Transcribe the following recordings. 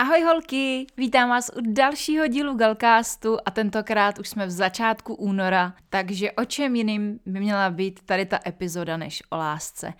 Ahoj holky, vítám vás u dalšího dílu Galcastu a tentokrát už jsme v začátku února, takže o čem jiným by měla být tady ta epizoda než o lásce.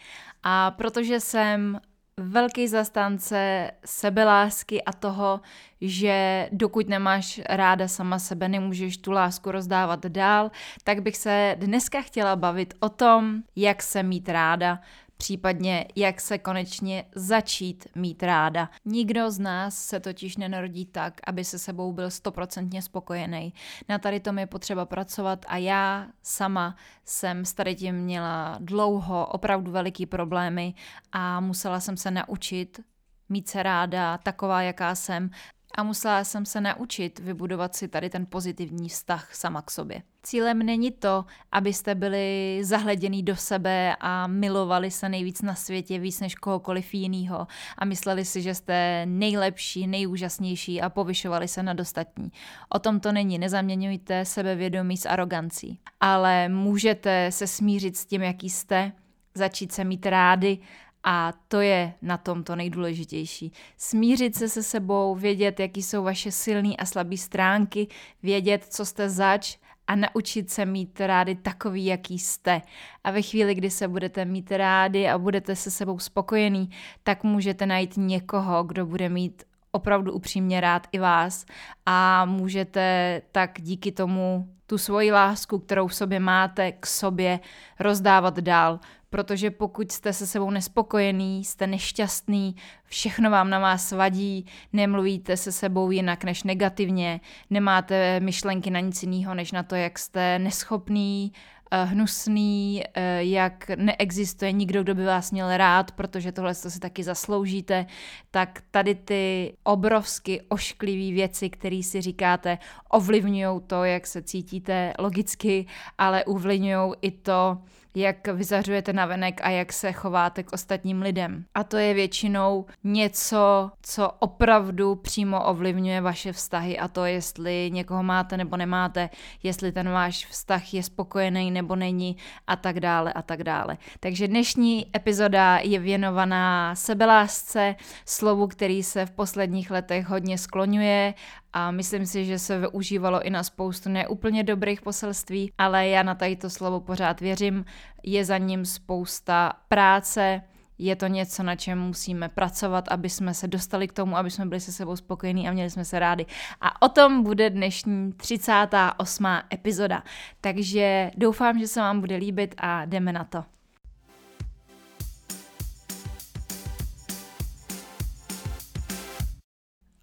A protože jsem velký zastánce sebelásky a toho, že dokud nemáš ráda sama sebe, nemůžeš tu lásku rozdávat dál, tak bych se dneska chtěla bavit o tom, jak se mít ráda, případně jak se konečně začít mít ráda. Nikdo z nás se totiž nenarodí tak, aby se sebou byl stoprocentně spokojený. Na tady tom je potřeba pracovat a já sama jsem s tady tím měla dlouho opravdu veliký problémy a musela jsem se naučit mít se ráda taková, jaká jsem a musela jsem se naučit vybudovat si tady ten pozitivní vztah sama k sobě. Cílem není to, abyste byli zahleděný do sebe a milovali se nejvíc na světě, víc než kohokoliv jiného a mysleli si, že jste nejlepší, nejúžasnější a povyšovali se nad ostatní. O tom to není, nezaměňujte sebevědomí s arogancí. Ale můžete se smířit s tím, jaký jste, začít se mít rády a to je na tom to nejdůležitější. Smířit se se sebou, vědět, jaký jsou vaše silné a slabé stránky, vědět, co jste zač a naučit se mít rády takový, jaký jste. A ve chvíli, kdy se budete mít rádi a budete se sebou spokojený, tak můžete najít někoho, kdo bude mít opravdu upřímně rád i vás a můžete tak díky tomu tu svoji lásku, kterou v sobě máte, k sobě rozdávat dál, protože pokud jste se sebou nespokojený, jste nešťastný, všechno vám na vás vadí, nemluvíte se sebou jinak než negativně, nemáte myšlenky na nic jiného, než na to, jak jste neschopný, hnusný, eh, jak neexistuje nikdo, kdo by vás měl rád, protože tohle si taky zasloužíte, tak tady ty obrovsky ošklivé věci, které si říkáte, ovlivňují to, jak se cítíte logicky, ale ovlivňují i to, jak vyzařujete na venek a jak se chováte k ostatním lidem. A to je většinou něco, co opravdu přímo ovlivňuje vaše vztahy a to, jestli někoho máte nebo nemáte, jestli ten váš vztah je spokojený nebo není a tak dále a tak dále. Takže dnešní epizoda je věnovaná sebelásce, slovu, který se v posledních letech hodně skloňuje a myslím si, že se využívalo i na spoustu neúplně dobrých poselství, ale já na tady to slovo pořád věřím, je za ním spousta práce, je to něco, na čem musíme pracovat, aby jsme se dostali k tomu, aby jsme byli se sebou spokojení a měli jsme se rádi. A o tom bude dnešní 38. epizoda. Takže doufám, že se vám bude líbit a jdeme na to.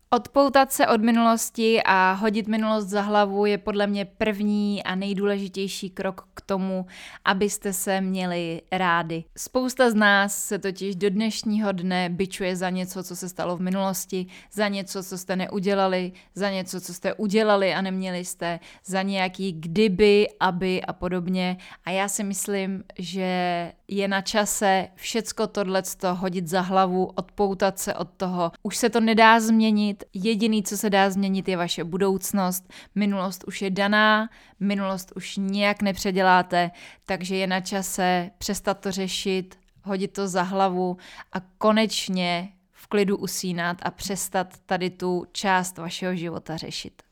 Odpoutat se od minulosti a hodit minulost za hlavu je podle mě první a nejdůležitější krok tomu, abyste se měli rádi. Spousta z nás se totiž do dnešního dne byčuje za něco, co se stalo v minulosti, za něco, co jste neudělali, za něco, co jste udělali a neměli jste, za nějaký kdyby, aby a podobně. A já si myslím, že je na čase všecko tohle hodit za hlavu, odpoutat se od toho. Už se to nedá změnit, jediný, co se dá změnit, je vaše budoucnost. Minulost už je daná, minulost už nějak nepředěláte, takže je na čase přestat to řešit, hodit to za hlavu a konečně v klidu usínat a přestat tady tu část vašeho života řešit.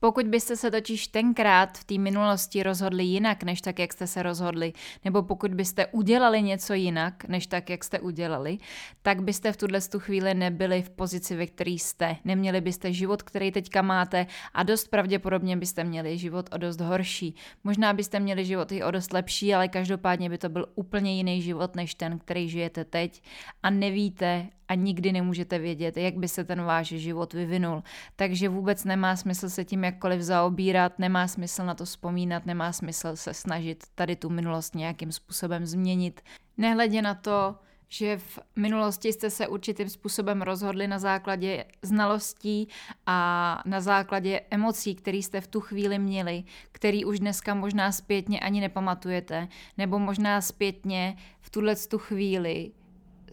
Pokud byste se totiž tenkrát v té minulosti rozhodli jinak, než tak, jak jste se rozhodli, nebo pokud byste udělali něco jinak, než tak, jak jste udělali, tak byste v tuhle tu chvíli nebyli v pozici, ve které jste. Neměli byste život, který teďka máte a dost pravděpodobně byste měli život o dost horší. Možná byste měli život i o dost lepší, ale každopádně by to byl úplně jiný život, než ten, který žijete teď a nevíte, a nikdy nemůžete vědět, jak by se ten váš život vyvinul. Takže vůbec nemá smysl se tím jakkoliv zaobírat, nemá smysl na to vzpomínat, nemá smysl se snažit tady tu minulost nějakým způsobem změnit. Nehledě na to, že v minulosti jste se určitým způsobem rozhodli na základě znalostí a na základě emocí, které jste v tu chvíli měli, který už dneska možná zpětně ani nepamatujete, nebo možná zpětně v tuhle tu chvíli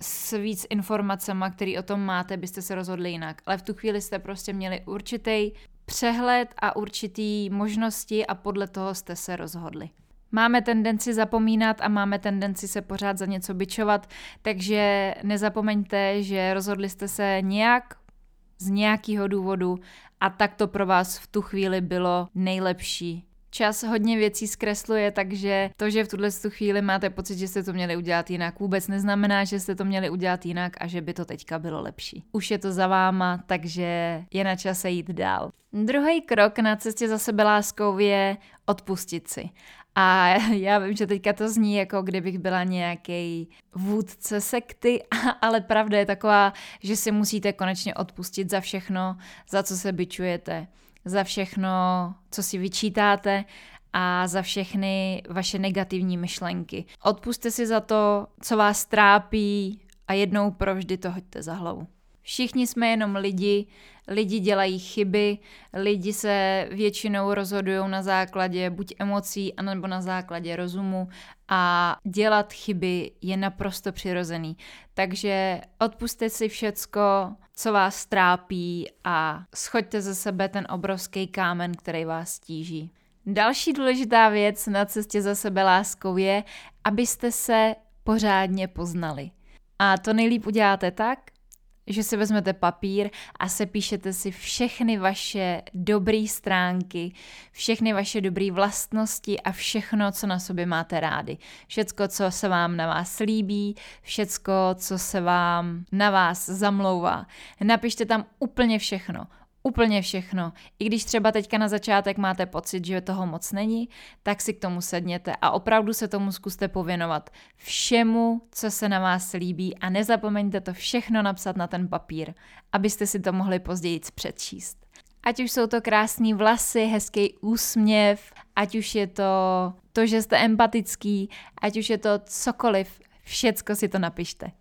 s víc informacemi, které o tom máte, byste se rozhodli jinak. Ale v tu chvíli jste prostě měli určitý přehled a určitý možnosti a podle toho jste se rozhodli. Máme tendenci zapomínat a máme tendenci se pořád za něco bičovat, takže nezapomeňte, že rozhodli jste se nějak z nějakého důvodu a tak to pro vás v tu chvíli bylo nejlepší. Čas hodně věcí zkresluje, takže to, že v tuhle chvíli máte pocit, že jste to měli udělat jinak, vůbec neznamená, že jste to měli udělat jinak a že by to teďka bylo lepší. Už je to za váma, takže je na čase jít dál. Druhý krok na cestě za sebeláskou je odpustit si. A já vím, že teďka to zní jako kdybych byla nějaký vůdce sekty, ale pravda je taková, že si musíte konečně odpustit za všechno, za co se byčujete, za všechno, co si vyčítáte a za všechny vaše negativní myšlenky. Odpuste si za to, co vás trápí a jednou provždy to hoďte za hlavu. Všichni jsme jenom lidi, lidi dělají chyby, lidi se většinou rozhodují na základě buď emocí, anebo na základě rozumu a dělat chyby je naprosto přirozený. Takže odpuste si všecko, co vás trápí a schoďte ze sebe ten obrovský kámen, který vás tíží. Další důležitá věc na cestě za sebe láskou je, abyste se pořádně poznali. A to nejlíp uděláte tak, že si vezmete papír a sepíšete si všechny vaše dobré stránky, všechny vaše dobré vlastnosti a všechno, co na sobě máte rády. Všecko, co se vám na vás líbí, všecko, co se vám na vás zamlouvá. Napište tam úplně všechno úplně všechno. I když třeba teďka na začátek máte pocit, že toho moc není, tak si k tomu sedněte a opravdu se tomu zkuste pověnovat. Všemu, co se na vás líbí a nezapomeňte to všechno napsat na ten papír, abyste si to mohli později přečíst. Ať už jsou to krásné vlasy, hezký úsměv, ať už je to to, že jste empatický, ať už je to cokoliv, všecko si to napište.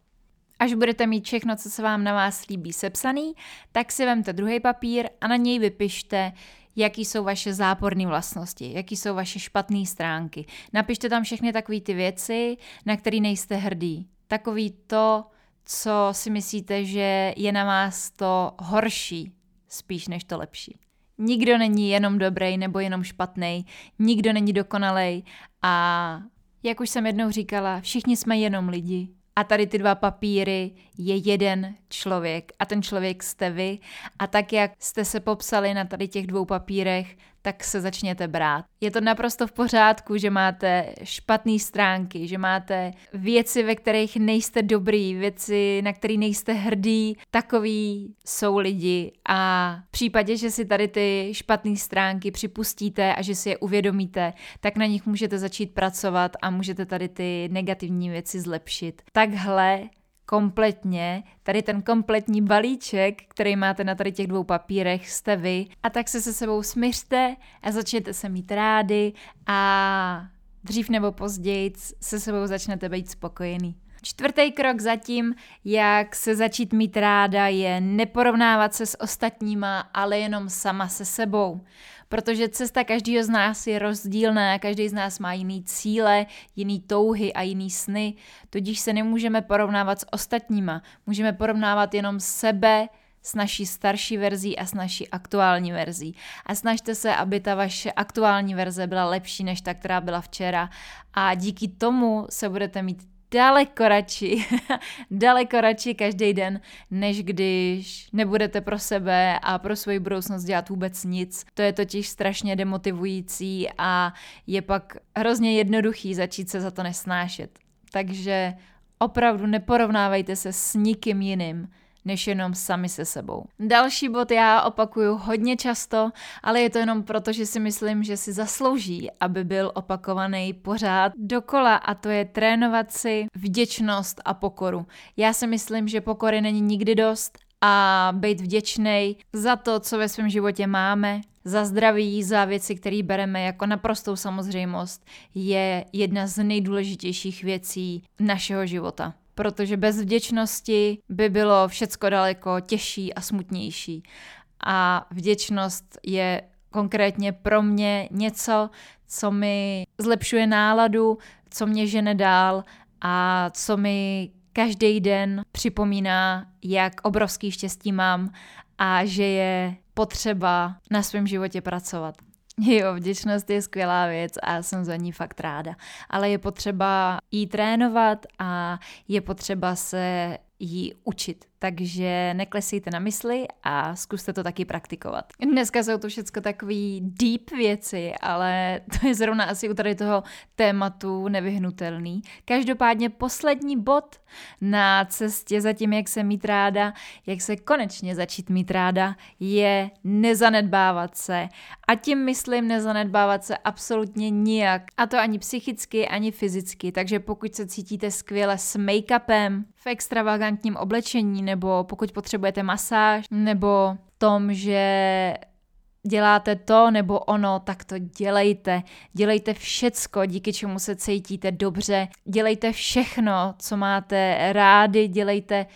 Až budete mít všechno, co se vám na vás líbí, sepsaný, tak si vemte druhý papír a na něj vypište, jaký jsou vaše záporné vlastnosti, jaký jsou vaše špatné stránky. Napište tam všechny takové ty věci, na které nejste hrdí. Takový to, co si myslíte, že je na vás to horší, spíš než to lepší. Nikdo není jenom dobrý nebo jenom špatný, nikdo není dokonalej a jak už jsem jednou říkala, všichni jsme jenom lidi a tady ty dva papíry je jeden člověk. A ten člověk jste vy. A tak, jak jste se popsali na tady těch dvou papírech, tak se začněte brát. Je to naprosto v pořádku, že máte špatné stránky, že máte věci, ve kterých nejste dobrý, věci, na které nejste hrdý. Takový jsou lidi a v případě, že si tady ty špatné stránky připustíte a že si je uvědomíte, tak na nich můžete začít pracovat a můžete tady ty negativní věci zlepšit. Takhle kompletně, tady ten kompletní balíček, který máte na tady těch dvou papírech, jste vy a tak se se sebou smířte a začněte se mít rády a dřív nebo později se sebou začnete být spokojený. Čtvrtý krok zatím, jak se začít mít ráda, je neporovnávat se s ostatníma, ale jenom sama se sebou protože cesta každého z nás je rozdílná, každý z nás má jiný cíle, jiný touhy a jiný sny, tudíž se nemůžeme porovnávat s ostatníma, můžeme porovnávat jenom sebe, s naší starší verzí a s naší aktuální verzí. A snažte se, aby ta vaše aktuální verze byla lepší než ta, která byla včera. A díky tomu se budete mít daleko radši, daleko radši každý den, než když nebudete pro sebe a pro svoji budoucnost dělat vůbec nic. To je totiž strašně demotivující a je pak hrozně jednoduchý začít se za to nesnášet. Takže opravdu neporovnávejte se s nikým jiným než jenom sami se sebou. Další bod já opakuju hodně často, ale je to jenom proto, že si myslím, že si zaslouží, aby byl opakovaný pořád dokola a to je trénovat si vděčnost a pokoru. Já si myslím, že pokory není nikdy dost a být vděčný za to, co ve svém životě máme, za zdraví, za věci, které bereme jako naprostou samozřejmost, je jedna z nejdůležitějších věcí našeho života. Protože bez vděčnosti by bylo všecko daleko těžší a smutnější. A vděčnost je konkrétně pro mě něco, co mi zlepšuje náladu, co mě žene dál a co mi každý den připomíná, jak obrovský štěstí mám a že je potřeba na svém životě pracovat. Jo, vděčnost je skvělá věc a jsem za ní fakt ráda. Ale je potřeba jí trénovat a je potřeba se jí učit takže neklesejte na mysli a zkuste to taky praktikovat. Dneska jsou to všechno takové deep věci, ale to je zrovna asi u tady toho tématu nevyhnutelný. Každopádně poslední bod na cestě za tím, jak se mít ráda, jak se konečně začít mít ráda, je nezanedbávat se. A tím myslím nezanedbávat se absolutně nijak. A to ani psychicky, ani fyzicky. Takže pokud se cítíte skvěle s make-upem, v extravagantním oblečení nebo pokud potřebujete masáž, nebo tom, že děláte to nebo ono, tak to dělejte. Dělejte všecko, díky čemu se cítíte dobře. Dělejte všechno, co máte rádi, dělejte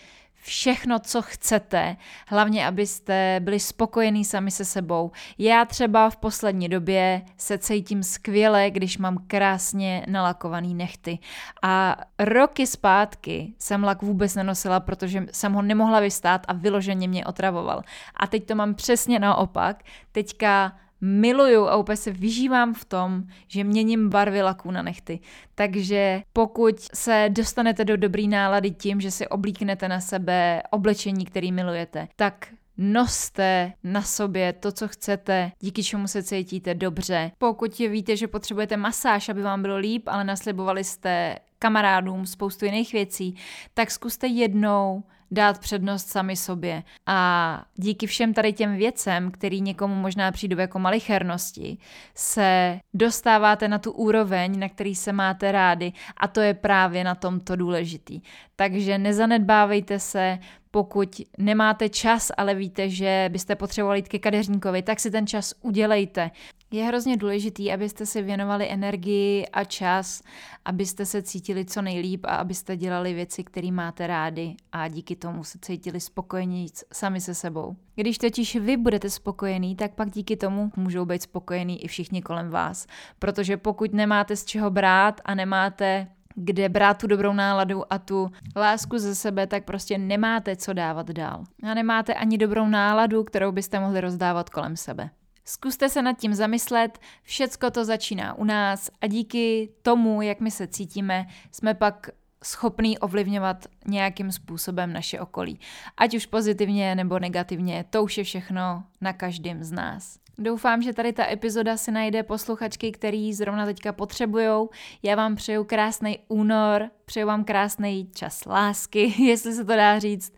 všechno, co chcete, hlavně abyste byli spokojení sami se sebou. Já třeba v poslední době se cítím skvěle, když mám krásně nalakovaný nechty. A roky zpátky jsem lak vůbec nenosila, protože jsem ho nemohla vystát a vyloženě mě otravoval. A teď to mám přesně naopak. Teďka miluju a úplně se vyžívám v tom, že měním barvy laků na nechty. Takže pokud se dostanete do dobrý nálady tím, že si oblíknete na sebe oblečení, který milujete, tak noste na sobě to, co chcete, díky čemu se cítíte dobře. Pokud víte, že potřebujete masáž, aby vám bylo líp, ale naslibovali jste kamarádům spoustu jiných věcí, tak zkuste jednou dát přednost sami sobě. A díky všem tady těm věcem, který někomu možná přijdou jako malichernosti, se dostáváte na tu úroveň, na který se máte rádi a to je právě na tomto důležitý. Takže nezanedbávejte se, pokud nemáte čas, ale víte, že byste potřebovali jít ke kadeřníkovi, tak si ten čas udělejte. Je hrozně důležitý, abyste si věnovali energii a čas, abyste se cítili co nejlíp a abyste dělali věci, které máte rádi a díky tomu se cítili spokojení sami se sebou. Když totiž vy budete spokojení, tak pak díky tomu můžou být spokojení i všichni kolem vás. Protože pokud nemáte z čeho brát a nemáte kde brát tu dobrou náladu a tu lásku ze sebe, tak prostě nemáte co dávat dál. A nemáte ani dobrou náladu, kterou byste mohli rozdávat kolem sebe. Zkuste se nad tím zamyslet, všecko to začíná u nás a díky tomu, jak my se cítíme, jsme pak schopný ovlivňovat nějakým způsobem naše okolí. Ať už pozitivně nebo negativně, to už je všechno na každém z nás. Doufám, že tady ta epizoda si najde posluchačky, který zrovna teďka potřebujou. Já vám přeju krásný únor, přeju vám krásný čas lásky, jestli se to dá říct.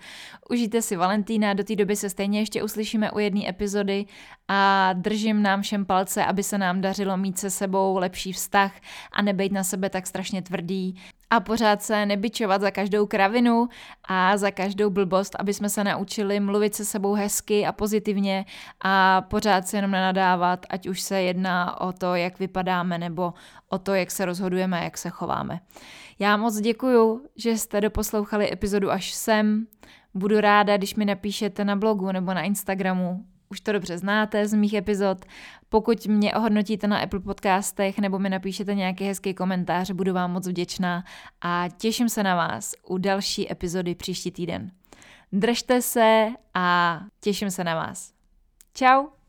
Užijte si Valentína, do té doby se stejně ještě uslyšíme u jedné epizody a držím nám všem palce, aby se nám dařilo mít se sebou lepší vztah a nebejt na sebe tak strašně tvrdý a pořád se nebyčovat za každou kravinu a za každou blbost, aby jsme se naučili mluvit se sebou hezky a pozitivně a pořád se jenom nenadávat, ať už se jedná o to, jak vypadáme nebo o to, jak se rozhodujeme, jak se chováme. Já moc děkuju, že jste doposlouchali epizodu až sem. Budu ráda, když mi napíšete na blogu nebo na Instagramu, už to dobře znáte z mých epizod. Pokud mě ohodnotíte na Apple podcastech nebo mi napíšete nějaký hezký komentář, budu vám moc vděčná a těším se na vás u další epizody příští týden. Držte se a těším se na vás. Ciao!